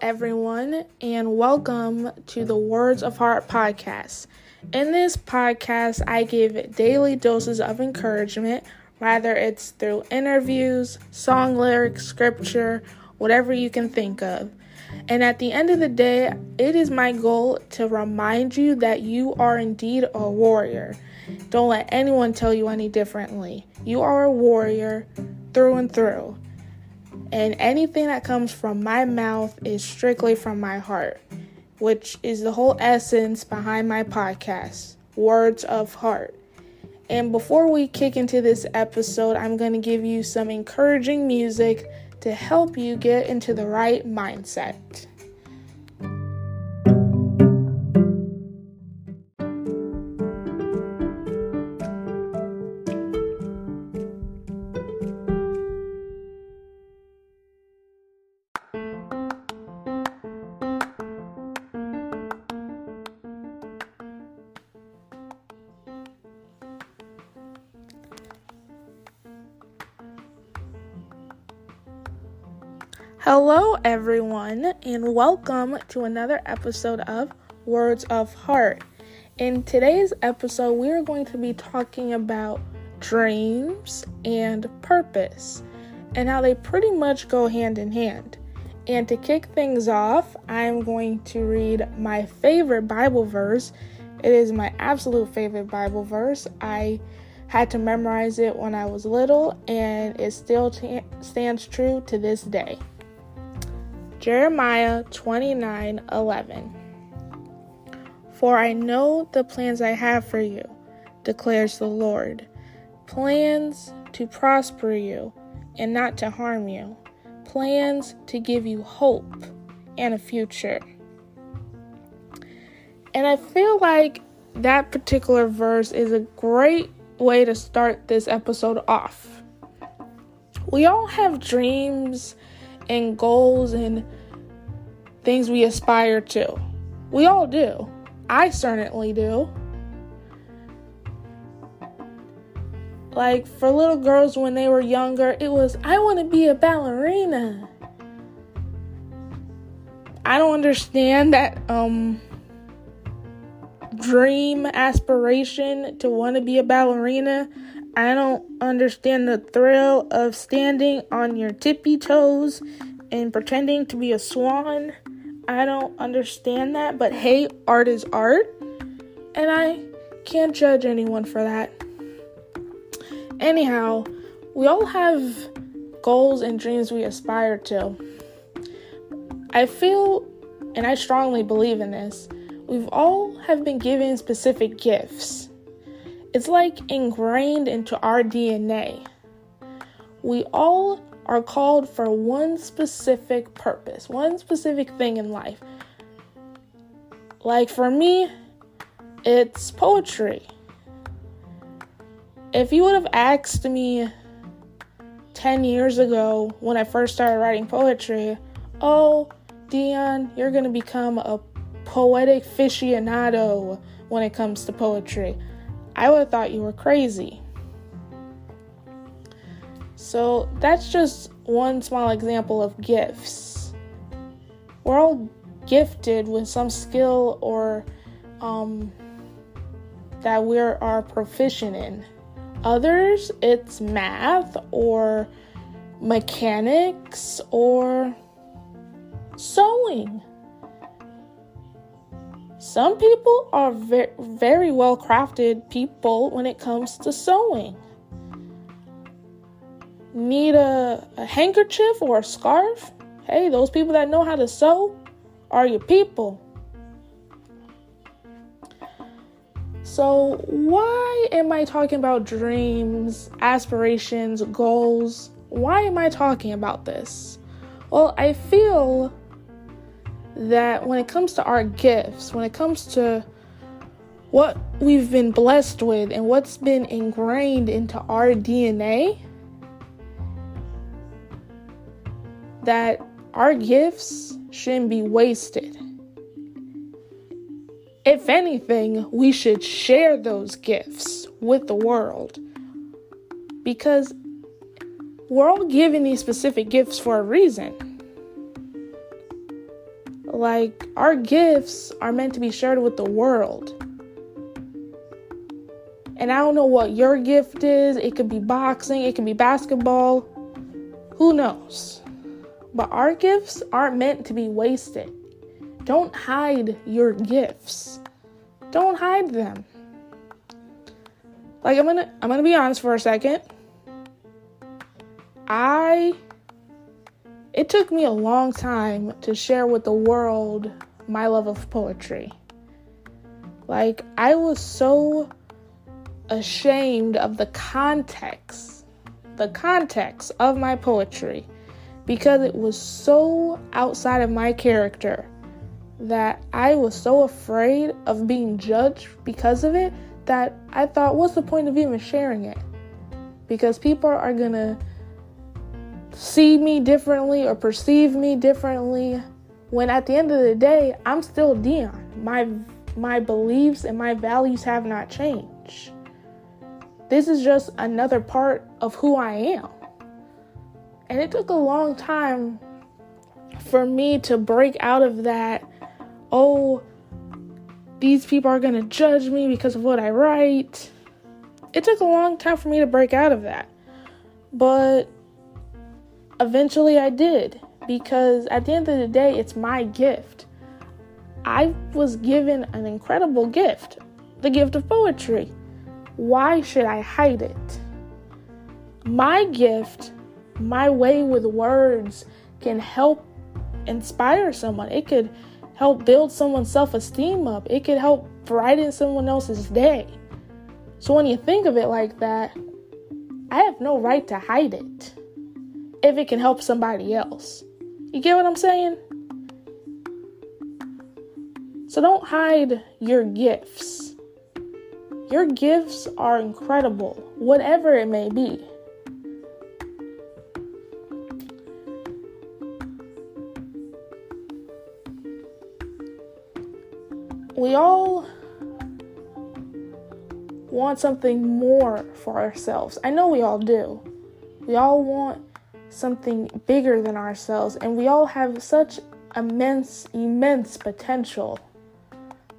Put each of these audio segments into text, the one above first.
Everyone, and welcome to the Words of Heart podcast. In this podcast, I give daily doses of encouragement, whether it's through interviews, song lyrics, scripture, whatever you can think of. And at the end of the day, it is my goal to remind you that you are indeed a warrior. Don't let anyone tell you any differently. You are a warrior through and through and anything that comes from my mouth is strictly from my heart, which is the whole essence behind my podcast, Words of Heart. And before we kick into this episode, I'm going to give you some encouraging music to help you get into the right mindset. Hello, everyone, and welcome to another episode of Words of Heart. In today's episode, we are going to be talking about dreams and purpose and how they pretty much go hand in hand. And to kick things off, I'm going to read my favorite Bible verse. It is my absolute favorite Bible verse. I had to memorize it when I was little, and it still t- stands true to this day. Jeremiah 29 11. For I know the plans I have for you, declares the Lord plans to prosper you and not to harm you, plans to give you hope and a future. And I feel like that particular verse is a great way to start this episode off. We all have dreams and goals and things we aspire to. We all do. I certainly do. Like for little girls when they were younger, it was, I want to be a ballerina. I don't understand that um dream aspiration to want to be a ballerina. I don't understand the thrill of standing on your tippy toes and pretending to be a swan. I don't understand that, but hey, art is art, and I can't judge anyone for that. Anyhow, we all have goals and dreams we aspire to. I feel, and I strongly believe in this, we've all have been given specific gifts. It's like ingrained into our DNA. We all are called for one specific purpose, one specific thing in life. Like for me, it's poetry. If you would have asked me 10 years ago when I first started writing poetry, oh, Dion, you're going to become a poetic aficionado when it comes to poetry. I would have thought you were crazy. So that's just one small example of gifts. We're all gifted with some skill or um, that we are proficient in. Others, it's math or mechanics or sewing. Some people are very, very well crafted people when it comes to sewing need a, a handkerchief or a scarf, hey, those people that know how to sew are your people. So, why am I talking about dreams, aspirations, goals? Why am I talking about this? Well, I feel that when it comes to our gifts, when it comes to what we've been blessed with and what's been ingrained into our DNA, that our gifts shouldn't be wasted. If anything, we should share those gifts with the world because we're all given these specific gifts for a reason. Like, our gifts are meant to be shared with the world. And I don't know what your gift is. It could be boxing, it could be basketball. Who knows? But our gifts aren't meant to be wasted. Don't hide your gifts. Don't hide them. Like I'm going to I'm going to be honest for a second. I it took me a long time to share with the world my love of poetry. Like, I was so ashamed of the context, the context of my poetry, because it was so outside of my character that I was so afraid of being judged because of it that I thought, what's the point of even sharing it? Because people are gonna see me differently or perceive me differently when at the end of the day I'm still Dion. My my beliefs and my values have not changed. This is just another part of who I am. And it took a long time for me to break out of that oh these people are going to judge me because of what I write. It took a long time for me to break out of that. But eventually I did because at the end of the day, it's my gift. I was given an incredible gift the gift of poetry. Why should I hide it? My gift, my way with words, can help inspire someone. It could help build someone's self esteem up, it could help brighten someone else's day. So when you think of it like that, I have no right to hide it if it can help somebody else. You get what I'm saying? So don't hide your gifts. Your gifts are incredible, whatever it may be. We all want something more for ourselves. I know we all do. We all want something bigger than ourselves, and we all have such immense, immense potential.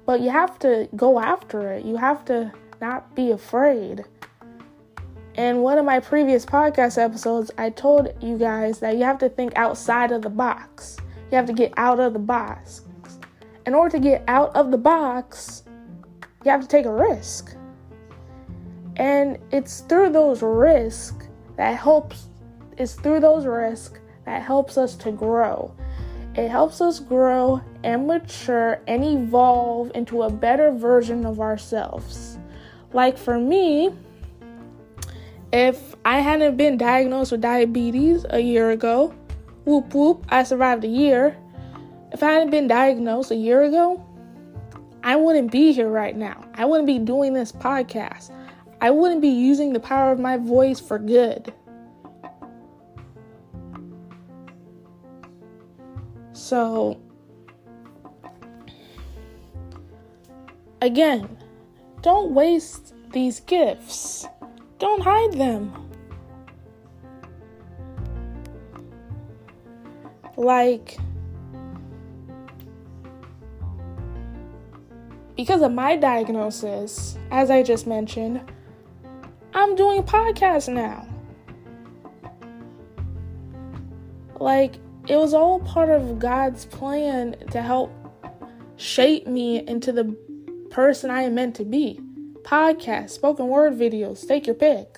But you have to go after it. You have to not be afraid. In one of my previous podcast episodes, I told you guys that you have to think outside of the box. You have to get out of the box. In order to get out of the box, you have to take a risk. And it's through those risks that helps it's through those risks that helps us to grow. It helps us grow and mature and evolve into a better version of ourselves. Like for me, if I hadn't been diagnosed with diabetes a year ago, whoop whoop, I survived a year. If I hadn't been diagnosed a year ago, I wouldn't be here right now. I wouldn't be doing this podcast. I wouldn't be using the power of my voice for good. So, again, don't waste these gifts, don't hide them. Like, because of my diagnosis, as I just mentioned, I'm doing podcasts now. Like, it was all part of God's plan to help shape me into the person I am meant to be. Podcasts, spoken word videos, take your pick.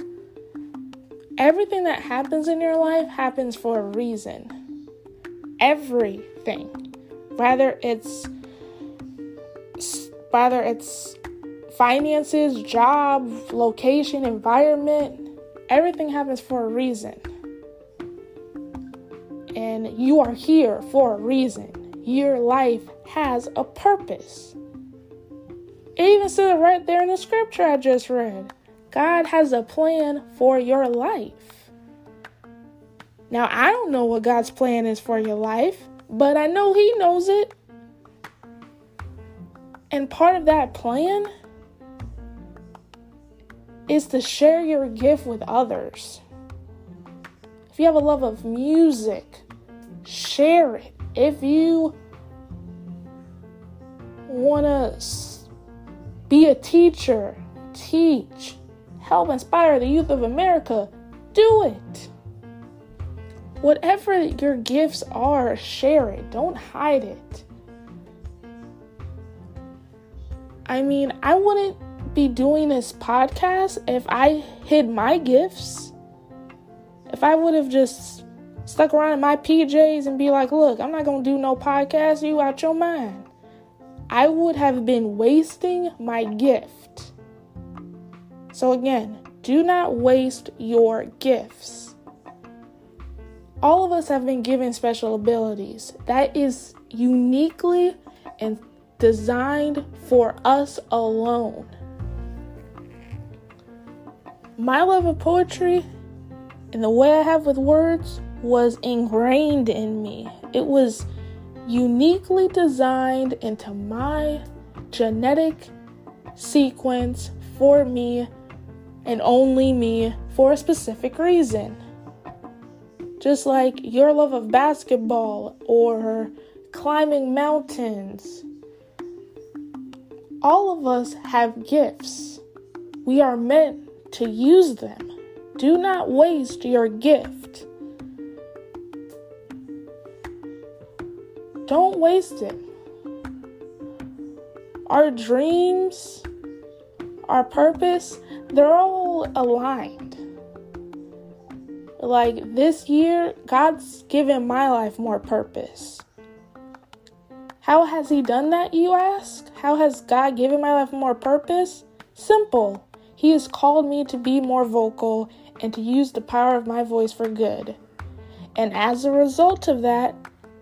Everything that happens in your life happens for a reason. Everything. Whether it's whether it's finances, job, location, environment, everything happens for a reason and you are here for a reason. Your life has a purpose. It even said right there in the scripture I just read God has a plan for your life. Now, I don't know what God's plan is for your life, but I know He knows it. And part of that plan is to share your gift with others. If you have a love of music, share it. If you want to be a teacher, teach, help inspire the youth of America, do it. Whatever your gifts are, share it. Don't hide it. I mean, I wouldn't be doing this podcast if I hid my gifts. If I would have just stuck around in my PJs and be like, look, I'm not going to do no podcast, you out your mind. I would have been wasting my gift. So, again, do not waste your gifts. All of us have been given special abilities. That is uniquely and designed for us alone. My love of poetry and the way I have with words was ingrained in me. It was uniquely designed into my genetic sequence for me and only me for a specific reason. Just like your love of basketball or climbing mountains. All of us have gifts. We are meant to use them. Do not waste your gift. Don't waste it. Our dreams, our purpose, they're all aligned. Like this year, God's given my life more purpose. How has He done that, you ask? How has God given my life more purpose? Simple. He has called me to be more vocal and to use the power of my voice for good. And as a result of that,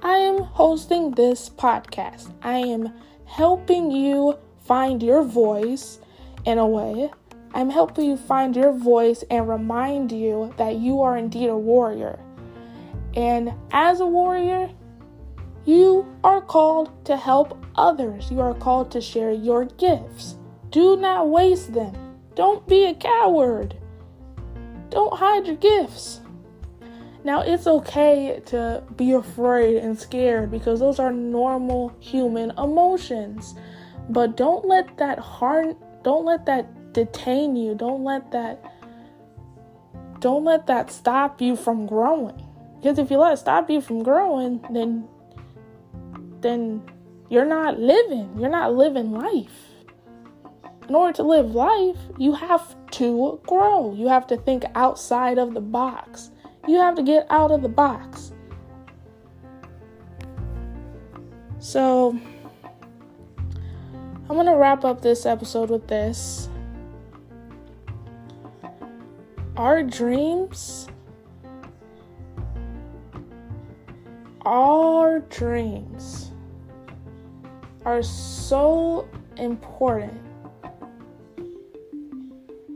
I am hosting this podcast. I am helping you find your voice in a way. I'm helping you find your voice and remind you that you are indeed a warrior. And as a warrior, you are called to help others. You are called to share your gifts. Do not waste them. Don't be a coward. Don't hide your gifts. Now, it's okay to be afraid and scared because those are normal human emotions. But don't let that harm don't let that detain you. Don't let that don't let that stop you from growing. Because if you let it stop you from growing, then then you're not living. You're not living life. In order to live life, you have to grow. You have to think outside of the box. You have to get out of the box. So, I'm going to wrap up this episode with this. Our dreams, our dreams are so important.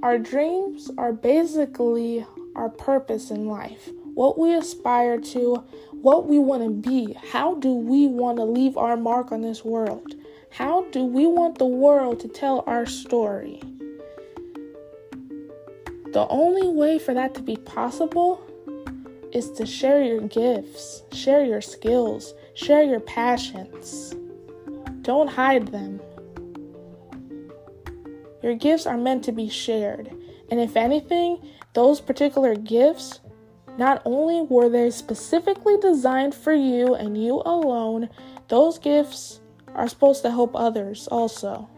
Our dreams are basically our purpose in life, what we aspire to, what we want to be. How do we want to leave our mark on this world? How do we want the world to tell our story? The only way for that to be possible is to share your gifts, share your skills, share your passions. Don't hide them. Your gifts are meant to be shared. And if anything, those particular gifts, not only were they specifically designed for you and you alone, those gifts are supposed to help others also.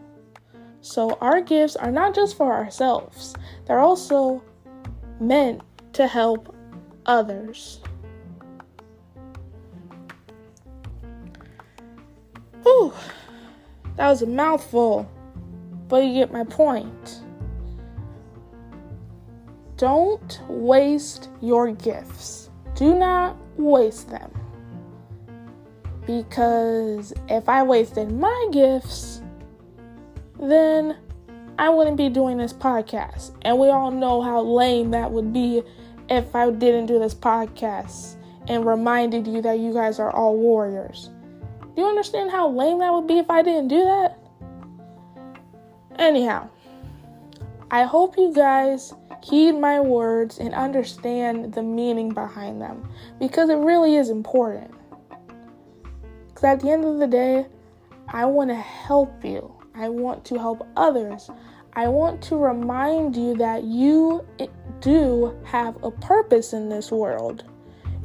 So our gifts are not just for ourselves, they're also meant to help others. Whew, that was a mouthful, but you get my point. Don't waste your gifts. Do not waste them. Because if I wasted my gifts, then I wouldn't be doing this podcast. And we all know how lame that would be if I didn't do this podcast and reminded you that you guys are all warriors. Do you understand how lame that would be if I didn't do that? Anyhow, I hope you guys heed my words and understand the meaning behind them because it really is important. Because at the end of the day, I want to help you. I want to help others. I want to remind you that you eh, do have a purpose in this world.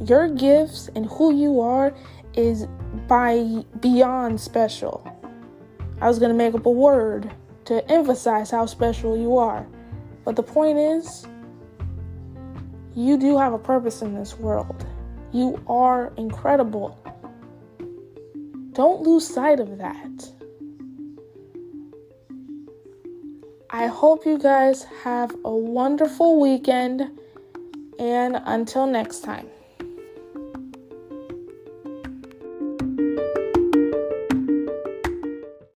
Your gifts and who you are is by beyond special. I was going to make up a word to emphasize how special you are. But the point is, you do have a purpose in this world. You are incredible. Don't lose sight of that. I hope you guys have a wonderful weekend, and until next time.